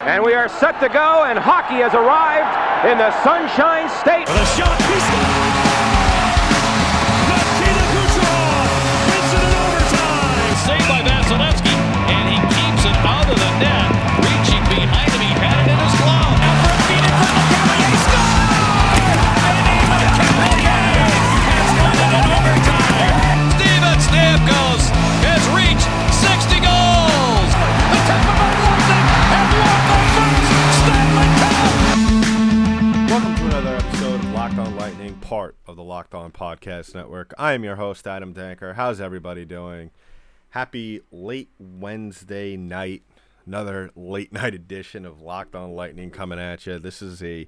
And we are set to go, and hockey has arrived in the Sunshine State. The Locked On Podcast Network. I am your host, Adam Denker. How's everybody doing? Happy late Wednesday night. Another late night edition of Locked On Lightning coming at you. This is a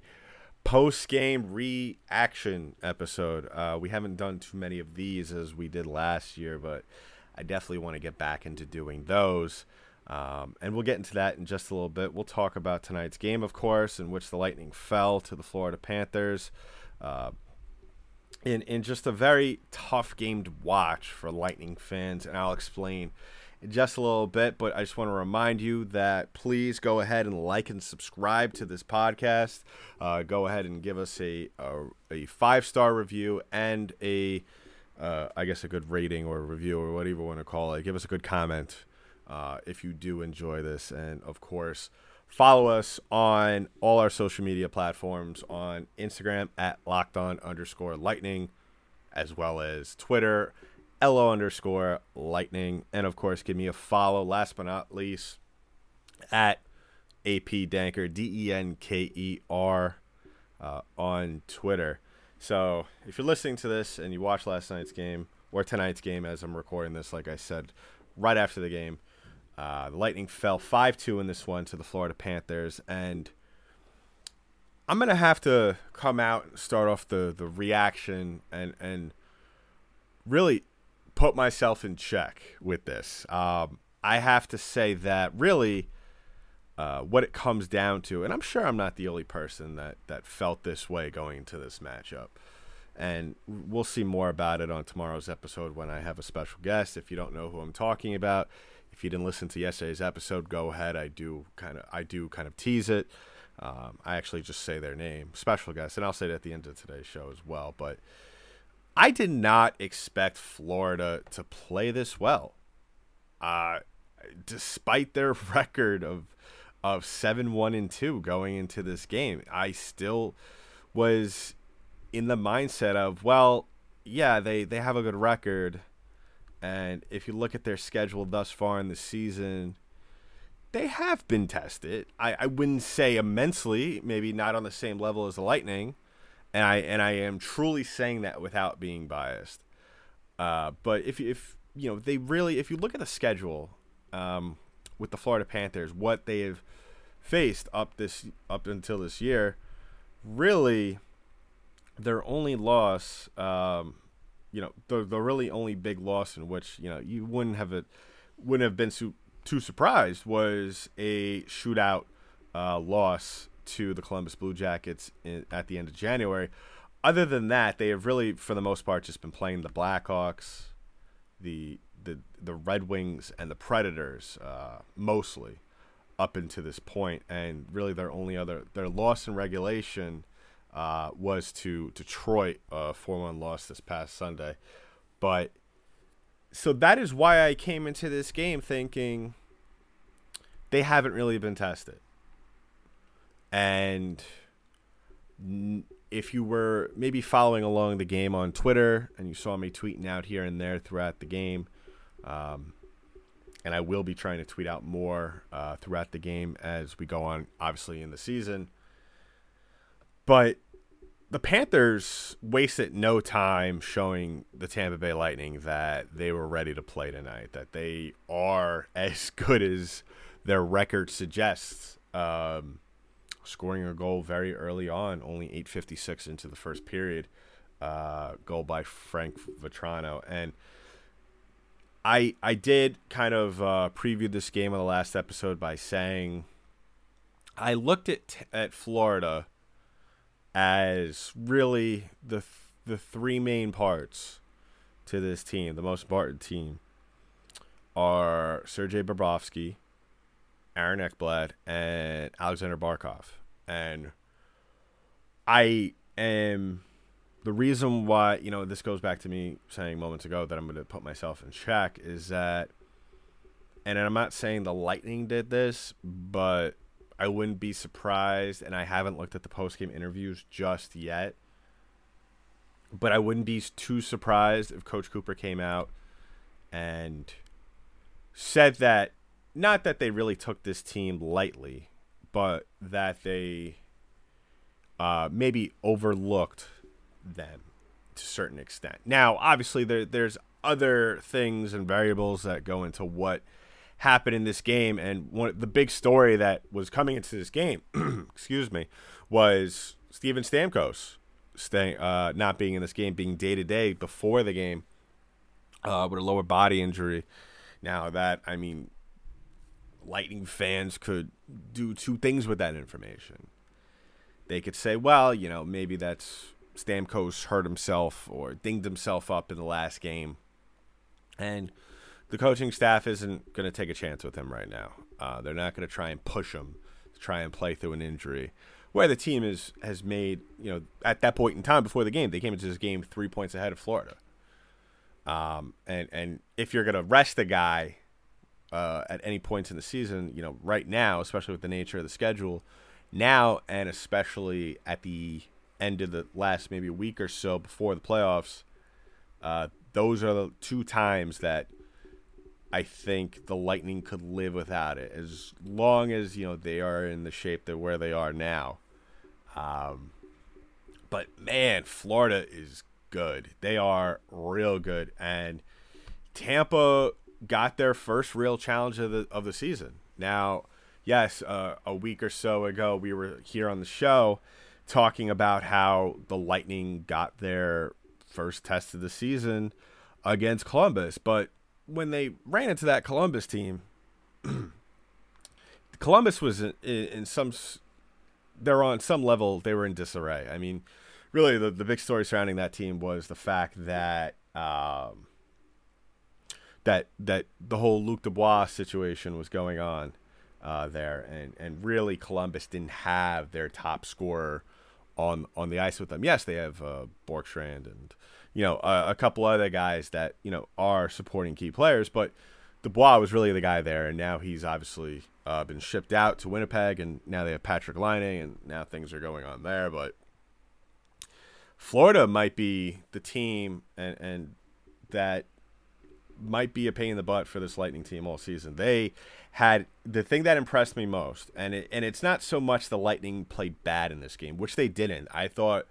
post game reaction episode. Uh, we haven't done too many of these as we did last year, but I definitely want to get back into doing those. Um, and we'll get into that in just a little bit. We'll talk about tonight's game, of course, in which the Lightning fell to the Florida Panthers. Uh, in, in just a very tough game to watch for Lightning fans, and I'll explain in just a little bit. But I just want to remind you that please go ahead and like and subscribe to this podcast. Uh, go ahead and give us a a, a five star review and a uh, I guess a good rating or review or whatever you want to call it. Give us a good comment uh, if you do enjoy this, and of course. Follow us on all our social media platforms on Instagram at locked on underscore lightning, as well as Twitter, LO underscore lightning. And of course, give me a follow, last but not least, at AP Denker, D E N K E R, uh, on Twitter. So if you're listening to this and you watched last night's game or tonight's game as I'm recording this, like I said, right after the game, uh, the Lightning fell 5 2 in this one to the Florida Panthers. And I'm going to have to come out and start off the, the reaction and, and really put myself in check with this. Um, I have to say that really uh, what it comes down to, and I'm sure I'm not the only person that, that felt this way going into this matchup. And we'll see more about it on tomorrow's episode when I have a special guest. If you don't know who I'm talking about, if you didn't listen to yesterday's episode, go ahead. I do kind of I do kind of tease it. Um, I actually just say their name, special guest, and I'll say it at the end of today's show as well. But I did not expect Florida to play this well, uh, despite their record of of seven one and two going into this game. I still was in the mindset of well, yeah, they they have a good record and if you look at their schedule thus far in the season, they have been tested. I, I wouldn't say immensely, maybe not on the same level as the Lightning. And I and I am truly saying that without being biased. Uh, but if if you know they really if you look at the schedule um, with the Florida Panthers, what they have faced up this up until this year, really their only loss um, you know the the really only big loss in which you know you wouldn't have it wouldn't have been too too surprised was a shootout uh, loss to the Columbus Blue Jackets in, at the end of January. Other than that, they have really, for the most part, just been playing the Blackhawks, the the the Red Wings, and the Predators uh, mostly up until this point, and really their only other their loss in regulation uh, was to Detroit, a 4 1 loss this past Sunday. But so that is why I came into this game thinking they haven't really been tested. And if you were maybe following along the game on Twitter and you saw me tweeting out here and there throughout the game, um, and I will be trying to tweet out more uh, throughout the game as we go on, obviously, in the season. But the Panthers wasted no time showing the Tampa Bay Lightning that they were ready to play tonight, that they are as good as their record suggests. Um, scoring a goal very early on, only 8:56 into the first period, uh, goal by Frank Vatrano, and I I did kind of uh, preview this game on the last episode by saying I looked at at Florida as really the th- the three main parts to this team, the most important team, are Sergei Bobrovsky, Aaron Ekblad, and Alexander Barkov. And I am the reason why, you know, this goes back to me saying moments ago that I'm going to put myself in check is that, and I'm not saying the Lightning did this, but I wouldn't be surprised, and I haven't looked at the post game interviews just yet. But I wouldn't be too surprised if Coach Cooper came out and said that not that they really took this team lightly, but that they uh, maybe overlooked them to a certain extent. Now, obviously, there, there's other things and variables that go into what happened in this game, and one the big story that was coming into this game, excuse me, was Steven Stamkos staying, uh, not being in this game, being day to day before the game uh, with a lower body injury. Now that I mean, Lightning fans could do two things with that information. They could say, well, you know, maybe that's Stamkos hurt himself or dinged himself up in the last game, and the coaching staff isn't going to take a chance with him right now. Uh, they're not going to try and push him to try and play through an injury. Where the team is has made, you know, at that point in time before the game, they came into this game three points ahead of Florida. Um, and and if you're going to rest a guy uh, at any points in the season, you know, right now, especially with the nature of the schedule, now and especially at the end of the last maybe week or so before the playoffs, uh, those are the two times that I think the Lightning could live without it as long as you know they are in the shape that where they are now. Um, but man, Florida is good. They are real good, and Tampa got their first real challenge of the of the season. Now, yes, uh, a week or so ago, we were here on the show talking about how the Lightning got their first test of the season against Columbus, but when they ran into that Columbus team, Columbus was in, in, some they're on some level they were in disarray. I mean, really the the big story surrounding that team was the fact that um, that that the whole Luc Dubois situation was going on uh, there, and and really Columbus didn't have their top scorer on on the ice with them. Yes, they have uh, Bjorkstrand and you know a, a couple other guys that you know are supporting key players, but Dubois was really the guy there, and now he's obviously uh, been shipped out to Winnipeg, and now they have Patrik Laine, and now things are going on there. But Florida might be the team, and, and that might be a pain in the butt for this Lightning team all season. They had the thing that impressed me most, and it, and it's not so much the Lightning played bad in this game, which they didn't. I thought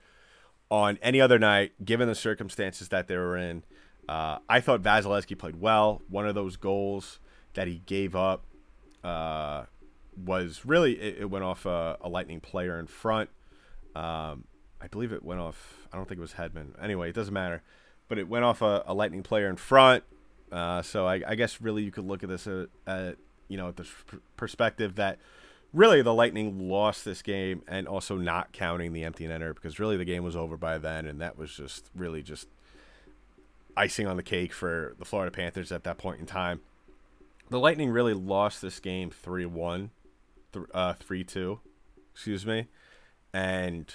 on any other night, given the circumstances that they were in. Uh, I thought Vasilevskiy played well. One of those goals that he gave up uh, was really it, it went off a, a, Lightning player in front. Um, I believe it went off. I don't think it was Hedman. Anyway, it doesn't matter. But it went off a, a Lightning player in front. Uh, so I, I, guess really you could look at this at, at you know at the perspective that really the Lightning lost this game, and also not counting the empty netter because really the game was over by then, and that was just really just icing on the cake for the Florida Panthers at that point in time. The Lightning really lost this game 3 1, 3 uh, 2, excuse me. And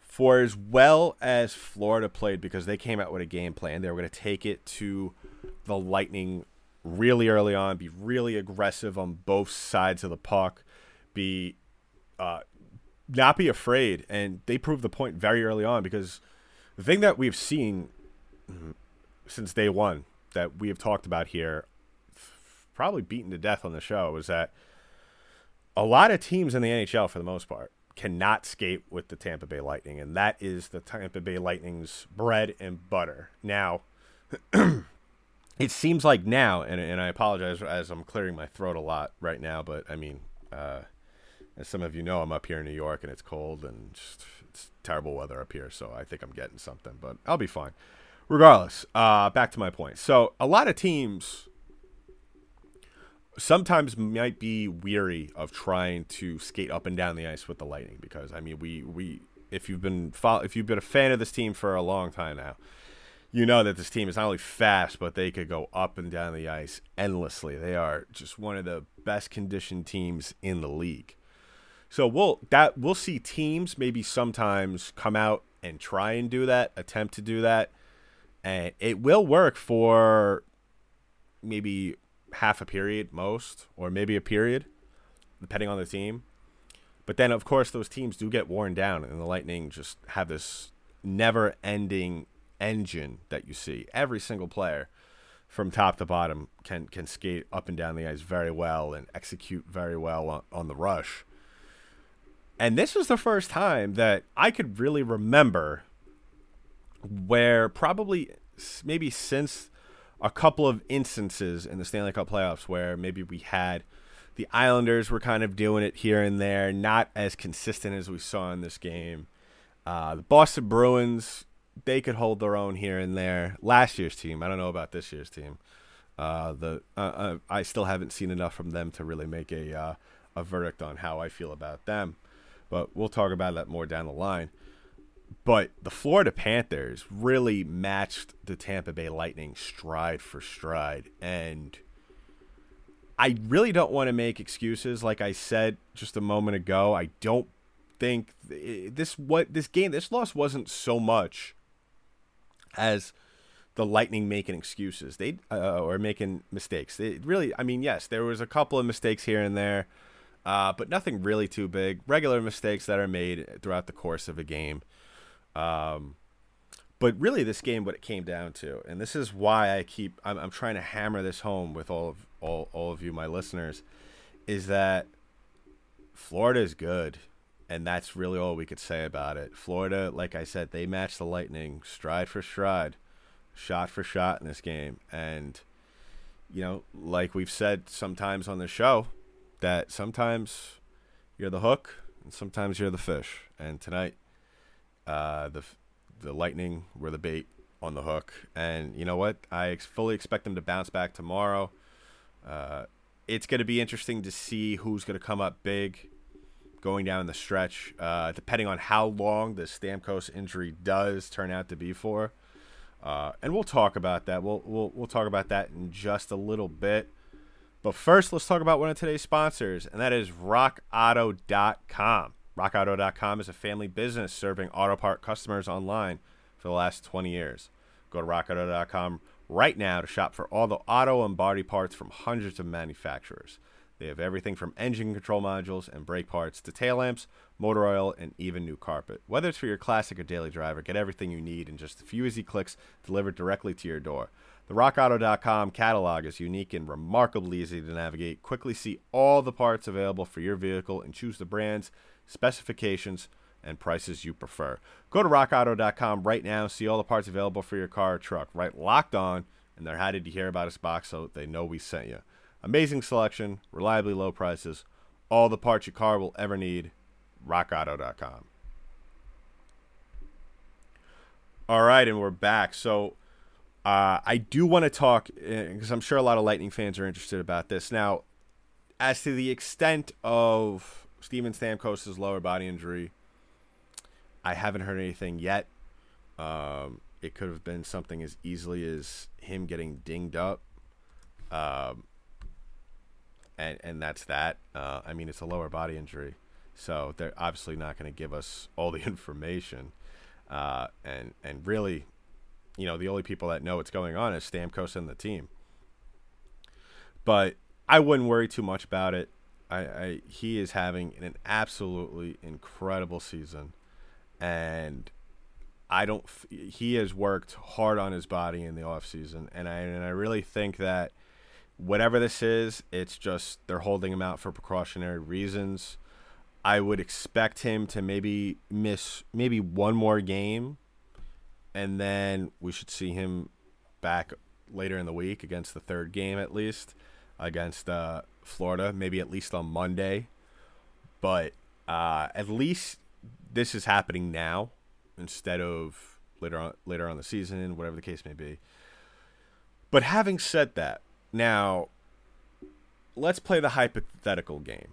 for as well as Florida played, because they came out with a game plan, they were going to take it to the Lightning really early on, be really aggressive on both sides of the puck, be uh, not be afraid, and they proved the point very early on because the thing that we've seen since day one that we have talked about here, probably beaten to death on the show, is that a lot of teams in the NHL, for the most part, cannot skate with the Tampa Bay Lightning, and that is the Tampa Bay Lightning's bread and butter. Now, it seems like now, and, and I apologize as I'm clearing my throat a lot right now, but I mean, uh, as some of you know, I'm up here in New York and it's cold and just, it's terrible weather up here, so I think I'm getting something, but I'll be fine. Regardless, uh, back to my point. So, a lot of teams sometimes might be weary of trying to skate up and down the ice with the Lightning because I mean, we we if you've been if you've been a fan of this team for a long time now, you know that this team is not only fast, but they could go up and down the ice endlessly. They are just one of the best conditioned teams in the league. So we'll that we'll see teams maybe sometimes come out and try and do that, attempt to do that, and it will work for maybe half a period most, or maybe a period, depending on the team. But then, of course, those teams do get worn down, and the Lightning just have this never-ending engine that you see. Every single player, from top to bottom, can can skate up and down the ice very well and execute very well on, on the rush. And this was the first time that I could really remember where probably maybe since a couple of instances in the Stanley Cup playoffs where maybe we had the Islanders were kind of doing it here and there, not as consistent as we saw in this game. Uh, the Boston Bruins, they could hold their own here and there. Last year's team, I don't know about this year's team. Uh, the uh, uh, I still haven't seen enough from them to really make a uh, a verdict on how I feel about them, but we'll talk about that more down the line. But the Florida Panthers really matched the Tampa Bay Lightning stride for stride. And I really don't want to make excuses. Like I said just a moment ago, I don't think this what this game this loss wasn't so much as the Lightning making excuses. They uh, or making mistakes. They really, I mean, yes, there was a couple of mistakes here and there, uh, but nothing really too big. Regular mistakes that are made throughout the course of a game. Um, but really, this game, what it came down to, and this is why I keep, I'm, I'm trying to hammer this home with all of all, all of you, my listeners, is that Florida is good, and that's really all we could say about it. Florida, like I said, they matched the Lightning stride for stride, shot for shot in this game, and you know, like we've said sometimes on the show, that sometimes you're the hook and sometimes you're the fish, and tonight uh, the the Lightning were the bait on the hook, and you know what? I ex- fully expect them to bounce back tomorrow. Uh, it's going to be interesting to see who's going to come up big going down the stretch, uh, depending on how long the Stamkos injury does turn out to be for. Uh, and we'll talk about that. We'll, we'll we'll talk about that in just a little bit. But first, let's talk about one of today's sponsors, and that is RockAuto.com. RockAuto.com is a family business serving auto part customers online for the last 20 years. Go to RockAuto.com right now to shop for all the auto and body parts from hundreds of manufacturers. They have everything from engine control modules and brake parts to tail lamps, motor oil, and even new carpet. Whether it's for your classic or daily driver, get everything you need in just a few easy clicks delivered directly to your door. The RockAuto.com catalog is unique and remarkably easy to navigate. Quickly see all the parts available for your vehicle and choose the brands, specifications, and prices you prefer. Go to rockauto.com right now, see all the parts available for your car or truck. Write locked on, and they're happy to hear about us box so they know we sent you. Amazing selection, reliably low prices, all the parts your car will ever need. rockauto.com. All right, and we're back. So uh, I do want to talk because I'm sure a lot of Lightning fans are interested about this. Now, as to the extent of Steven Stamkos' lower body injury, I haven't heard anything yet. Um, it could have been something as easily as him getting dinged up. Um, and, and that's that. Uh, I mean, it's a lower body injury. So they're obviously not going to give us all the information. Uh, and, and really, you know, the only people that know what's going on is Stamkos and the team. But I wouldn't worry too much about it. I, I he is having an absolutely incredible season, and I don't. He has worked hard on his body in the off season, and I and I really think that whatever this is, it's just they're holding him out for precautionary reasons. I would expect him to maybe miss maybe one more game, and then we should see him back later in the week against the third game at least against uh, Florida, maybe at least on Monday. But uh, at least this is happening now instead of later on later on the season, whatever the case may be. But having said that, now let's play the hypothetical game.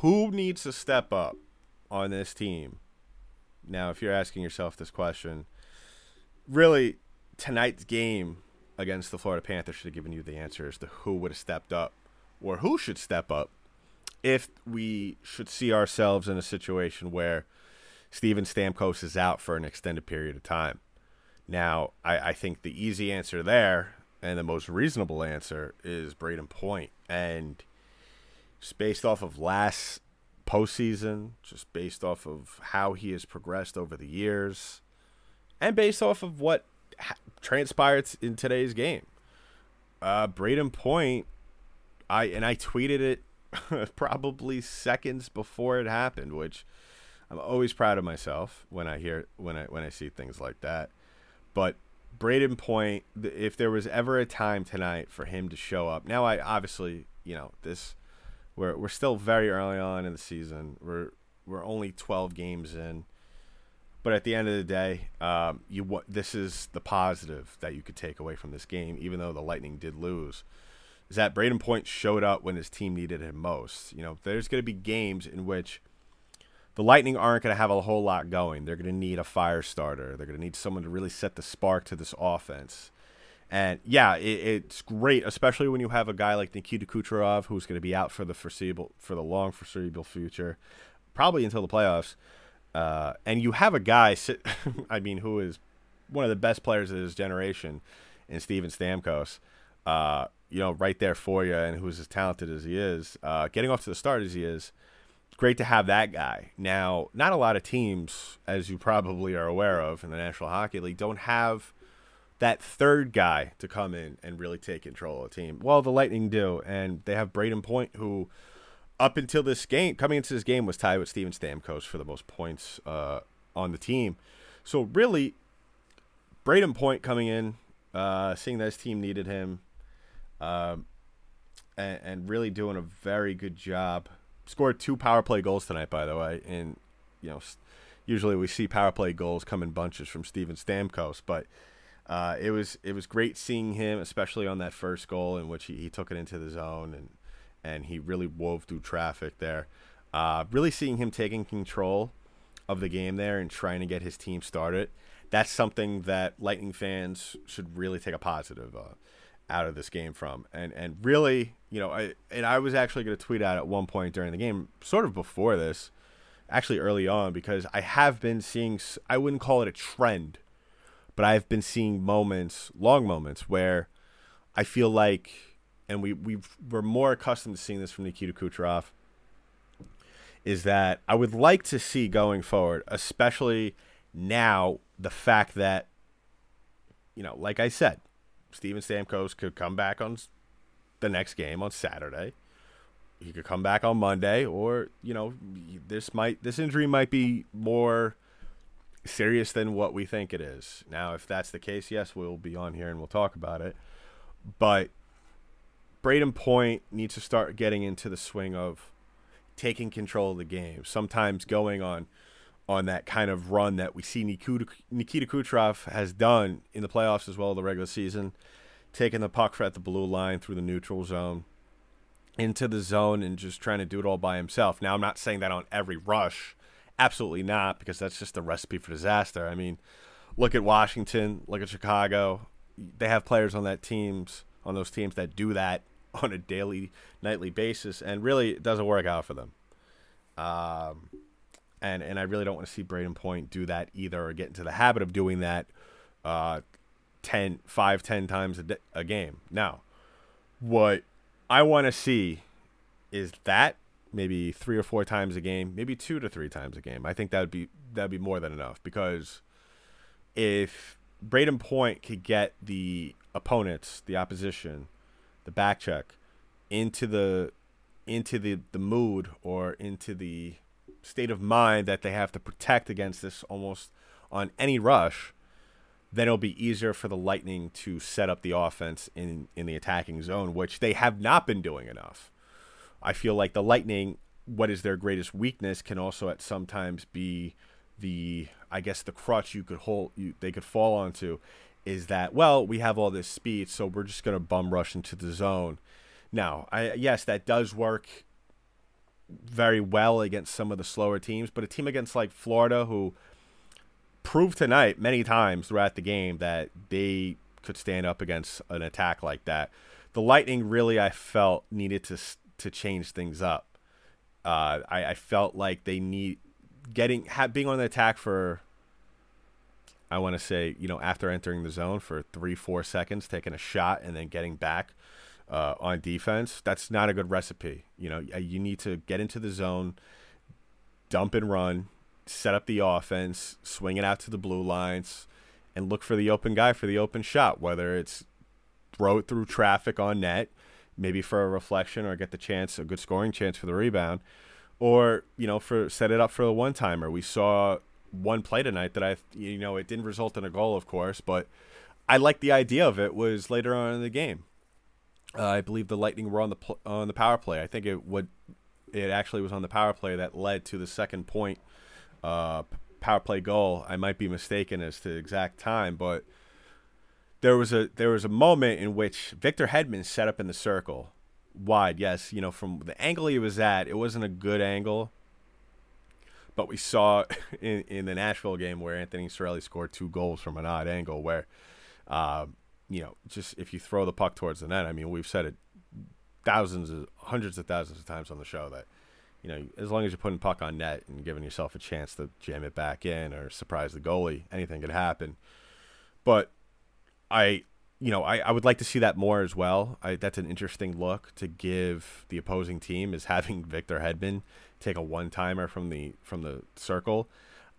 Who needs to step up on this team? Now, if you're asking yourself this question, really tonight's game against the Florida Panthers should have given you the answer as to who would have stepped up or who should step up if we should see ourselves in a situation where Steven Stamkos is out for an extended period of time. Now, I, I think the easy answer there and the most reasonable answer is Brayden Point. And just based off of last postseason, just based off of how he has progressed over the years, and based off of what ha- transpired in today's game, uh, Brayden Point, I and I tweeted it probably seconds before it happened, which I'm always proud of myself when I hear when I when I see things like that. But Brayden Point, if there was ever a time tonight for him to show up, now I obviously you know this we're we're still very early on in the season. We're we're only 12 games in. But at the end of the day, um, you this is the positive that you could take away from this game, even though the Lightning did lose is that Brayden Point showed up when his team needed him most. You know, there's going to be games in which the Lightning aren't going to have a whole lot going. They're going to need a fire starter. They're going to need someone to really set the spark to this offense. And yeah, it, it's great, especially when you have a guy like Nikita Kucherov who's going to be out for the foreseeable, for the long foreseeable future, probably until the playoffs. Uh, and you have a guy, sit, I mean, who is one of the best players of his generation, in Steven Stamkos. Uh, you know, right there for you, and who's as talented as he is, uh, getting off to the start as he is, great to have that guy. Now, not a lot of teams, as you probably are aware of in the National Hockey League, don't have that third guy to come in and really take control of the team. Well, the Lightning do, and they have Brayden Point, who up until this game, coming into this game, was tied with Steven Stamkos for the most points uh, on the team. So really, Brayden Point coming in, uh, seeing that his team needed him, um, and, and, really doing a very good job. Scored two power play goals tonight, by the way. And you know, usually we see power play goals come in bunches from Steven Stamkos, but uh, it was it was great seeing him, especially on that first goal in which he, he took it into the zone and and he really wove through traffic there. Uh, really seeing him taking control of the game there and trying to get his team started. That's something that Lightning fans should really take a positive. Uh, out of this game from. And and really, you know, I and I was actually going to tweet out at one point during the game, sort of before this, actually early on, because I have been seeing. I wouldn't call it a trend, but I've been seeing moments, long moments, where I feel like, and we we we're more accustomed to seeing this from Nikita Kucherov. Is that I would like to see going forward, especially now, the fact that, you know, like I said, Steven Stamkos could come back on the next game on Saturday. He could come back on Monday, or you know, this might this injury might be more serious than what we think it is. Now, if that's the case, yes, we'll be on here and we'll talk about it. But Brayden Point needs to start getting into the swing of taking control of the game. Sometimes going on on that kind of run that we see Nikita, Nikita Kucherov has done in the playoffs as well as the regular season, taking the puck at the blue line through the neutral zone into the zone and just trying to do it all by himself. Now, I'm not saying that on every rush. Absolutely not, because that's just a recipe for disaster. I mean, look at Washington, look at Chicago. They have players on that teams on those teams that do that on a daily, nightly basis, and really it doesn't work out for them. Um, and and I really don't want to see Brayden Point do that either, or get into the habit of doing that, uh, 10, 5, 10 times a, a game. Now, what I want to see is that maybe three or four times a game, maybe two to three times a game. I think that would be that'd be more than enough because if Brayden Point could get the opponents, the opposition, the back check into the into the the mood or into the state of mind that they have to protect against this almost on any rush, then it'll be easier for the Lightning to set up the offense in in the attacking zone, which they have not been doing enough. I feel like the Lightning, what is their greatest weakness, can also at sometimes be the I guess the crutch you could hold you, they could fall onto is that well we have all this speed so we're just going to bum rush into the zone. Now, I yes that does work very well against some of the slower teams, but a team against like Florida who proved tonight many times throughout the game that they could stand up against an attack like that. The Lightning really, I felt, needed to to change things up. Uh, I, I felt like they need getting ha, being on the attack for. I want to say, you know, after entering the zone for three, four seconds, taking a shot and then getting back uh, on defense. That's not a good recipe. You know, you need to get into the zone, dump and run, set up the offense, swing it out to the blue lines, and look for the open guy for the open shot, whether it's throw it through traffic on net, maybe for a reflection or get the chance, a good scoring chance for the rebound, or, you know, for set it up for a one timer. We saw one play tonight that I, you know, it didn't result in a goal, of course, but I like the idea of it was later on in the game. Uh, I believe the Lightning were on the pl- on the power play. I think it would it actually was on the power play that led to the second point uh, power play goal. I might be mistaken as to exact time, but there was a there was a moment in which Victor Hedman set up in the circle wide. Yes, you know from the angle he was at, it wasn't a good angle. But we saw in, in the Nashville game where Anthony Cirelli scored two goals from an odd angle, where uh, you know just if you throw the puck towards the net. I mean, we've said it thousands of hundreds of thousands of times on the show that you know, as long as you're putting puck on net and giving yourself a chance to jam it back in or surprise the goalie, anything could happen. But I, you know, I, I would like to see that more as well. I, that's an interesting look to give the opposing team is having Victor Hedman take a one timer from the from the circle.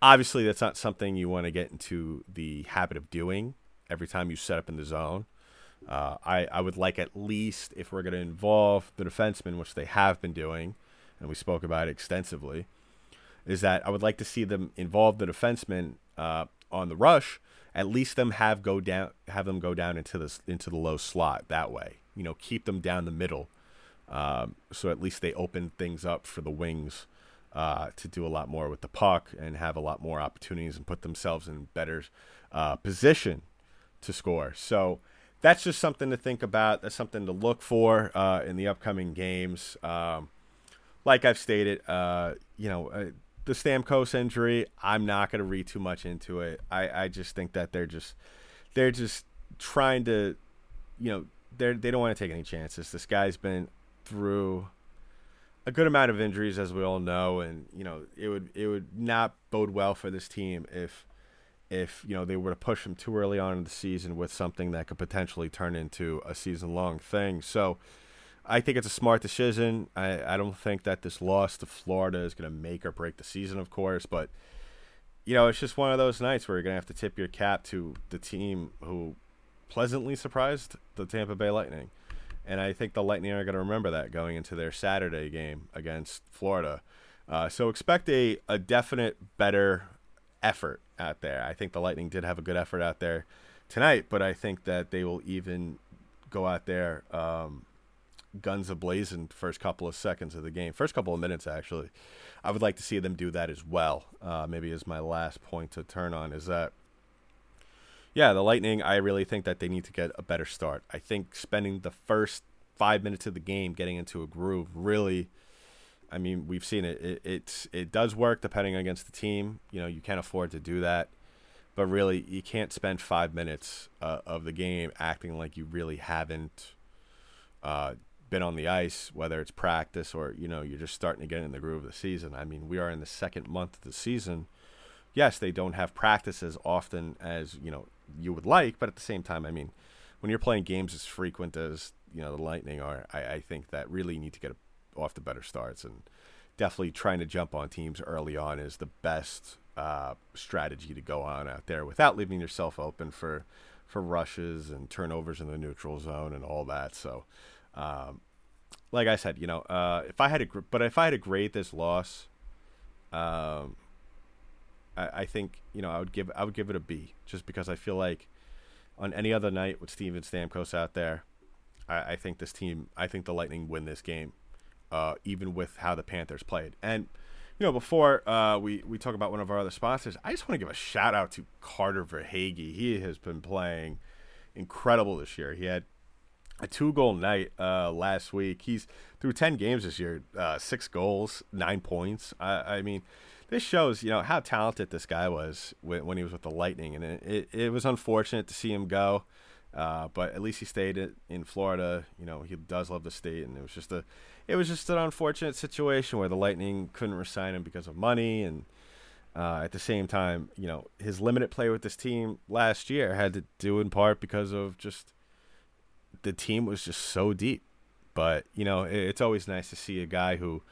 Obviously, that's not something you want to get into the habit of doing every time you set up in the zone. Uh, I, I would like at least if we're going to involve the defenseman, which they have been doing, and we spoke about it extensively, is that I would like to see them involve the defensemen uh, on the rush. At least them have go down, have them go down into the into the low slot that way. You know, keep them down the middle, um, so at least they open things up for the wings uh, to do a lot more with the puck and have a lot more opportunities and put themselves in better uh, position to score. So that's just something to think about. That's something to look for uh, in the upcoming games. Um, like I've stated, uh, you know, uh, the Stamkos injury, I'm not going to read too much into it. I, I just think that they're just they're just trying to, you know, they they don't want to take any chances. This guy's been through a good amount of injuries, as we all know, and you know, it would it would not bode well for this team if if you know they were to push him too early on in the season with something that could potentially turn into a season long thing. So I think it's a smart decision. I, I don't think that this loss to Florida is going to make or break the season, of course, but you know, it's just one of those nights where you're going to have to tip your cap to the team who pleasantly surprised the Tampa Bay Lightning. And I think the Lightning are going to remember that going into their Saturday game against Florida. Uh, so expect a, a definite better effort out there. I think the Lightning did have a good effort out there tonight, but I think that they will even go out there um, guns ablazing first couple of seconds of the game, first couple of minutes actually. I would like to see them do that as well. Uh, maybe as my last point to turn on is that, yeah, the Lightning. I really think that they need to get a better start. I think spending the first five minutes of the game getting into a groove really. I mean, we've seen it. it it's it does work depending against the team. You know, you can't afford to do that but really you can't spend five minutes uh, of the game acting like you really haven't uh, been on the ice, whether it's practice or you know you're just starting to get in the groove of the season. I mean, we are in the second month of the season. Yes, they don't have practice as often as you know you would like, but at the same time, I mean, when you're playing games as frequent as you know the Lightning are, I, I think that really need to get off the better starts and definitely trying to jump on teams early on is the best uh, strategy to go on out there without leaving yourself open for for rushes and turnovers in the neutral zone and all that. So um, like I said, you know, uh, if I had to, but if I had to grade this loss, um, I, I think you know I would give I would give it a B, just because I feel like on any other night with Steven Stamkos out there, I, I think this team, I think the Lightning win this game, uh, even with how the Panthers played. And you know, before uh, we we talk about one of our other sponsors, I just want to give a shout out to Carter Verhaeghe. He has been playing incredible this year. He had a two goal night uh, last week. He's through 10 games this year, uh, six goals, nine points. I, I, mean, this shows, you know, how talented this guy was when, when he was with the Lightning. And it, it, it was unfortunate to see him go, uh, but at least he stayed in Florida. You know, he does love the state. And it was just a, it was just an unfortunate situation where the Lightning couldn't resign him because of money. And uh, at the same time, you know, his limited play with this team last year had to do in part because of just the team was just so deep. But you know, it, it's always nice to see a guy who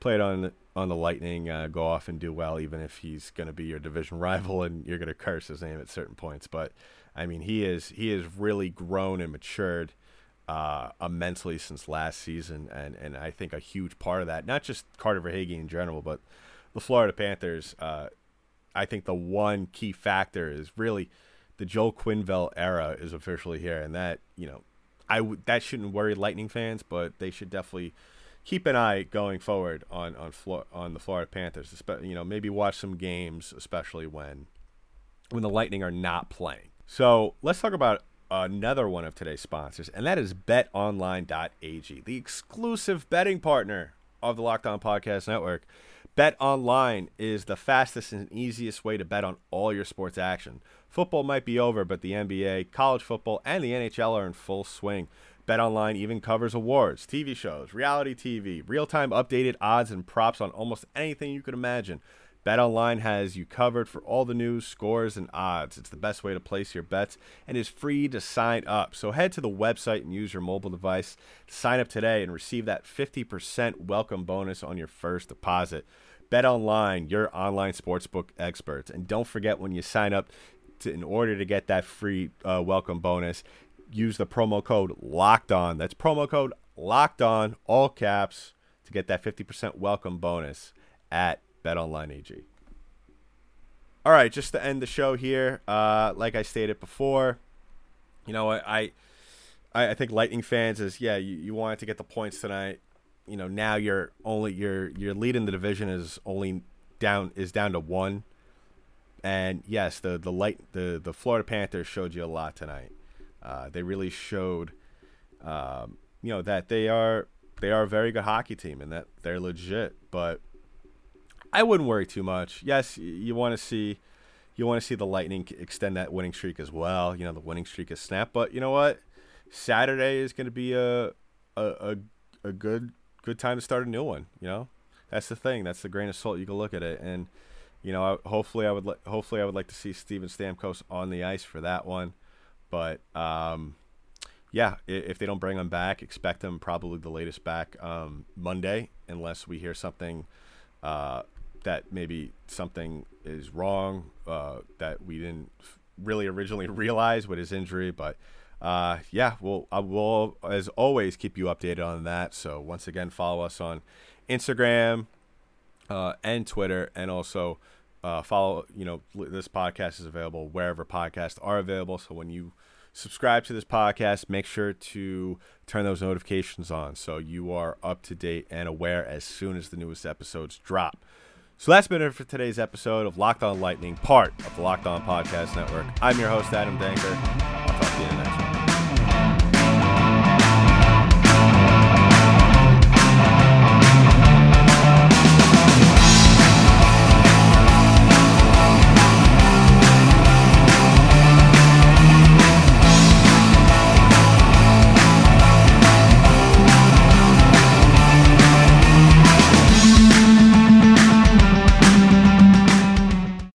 played on on the Lightning uh, go off and do well, even if he's going to be your division rival and you're going to curse his name at certain points. But I mean, he is he has really grown and matured uh, immensely since last season, and and I think a huge part of that, not just Carter Verhaeghe in general, but the Florida Panthers. Uh, I think the one key factor is really the Joel Quenneville era is officially here, and that you know I w- that shouldn't worry Lightning fans, but they should definitely keep an eye going forward on on Flo- on the Florida Panthers. You know, maybe watch some games, especially when when the Lightning are not playing. So let's talk about another one of today's sponsors, and that is BetOnline.ag, the exclusive betting partner of the Locked On Podcast Network. Bet Online is the fastest and easiest way to bet on all your sports action. Football might be over, but the NBA, college football, and the NHL are in full swing. Bet Online even covers awards, TV shows, reality TV, real time updated odds and props on almost anything you could imagine. BetOnline has you covered for all the news, scores, and odds. It's the best way to place your bets and is free to sign up. So head to the website and use your mobile device sign up today and receive that 50% welcome bonus on your first deposit. BetOnline, your online sportsbook experts. And don't forget when you sign up to, in order to get that free uh, welcome bonus, use the promo code locked on. That's promo code locked on, all caps, to get that 50% welcome bonus at BetOnline AG. All right, just to end the show here, uh, like I stated before, you know, I, I, I think Lightning fans is yeah, you, you wanted to get the points tonight. You know, now you're only your your lead in the division is only down is down to one. And yes, the the light the the Florida Panthers showed you a lot tonight. Uh, they really showed, um, you know, that they are they are a very good hockey team and that they're legit. But I wouldn't worry too much. Yes, you want to see you want to see the Lightning extend that winning streak as well. You know, the winning streak is snapped, but you know what? Saturday is going to be a, a a a good good time to start a new one. You know, that's the thing. That's the grain of salt you can look at it, and you know, hopefully I would li- hopefully I would like to see Steven Stamkos on the ice for that one, but um, yeah, if they don't bring him back, expect him probably the latest back um, Monday, unless we hear something uh, that maybe something is wrong uh, that we didn't really originally realize with his injury. But uh, yeah, we'll I will as always keep you updated on that. So once again, follow us on Instagram uh, and Twitter, and also uh, follow. You know, this podcast is available wherever podcasts are available. So when you subscribe to this podcast, make sure to turn those notifications on so you are up to date and aware as soon as the newest episodes drop. So that's been it for today's episode of Locked On Lightning, part of the Locked On Podcast Network. I'm your host, Adam Denker. I'll talk to you in the next one.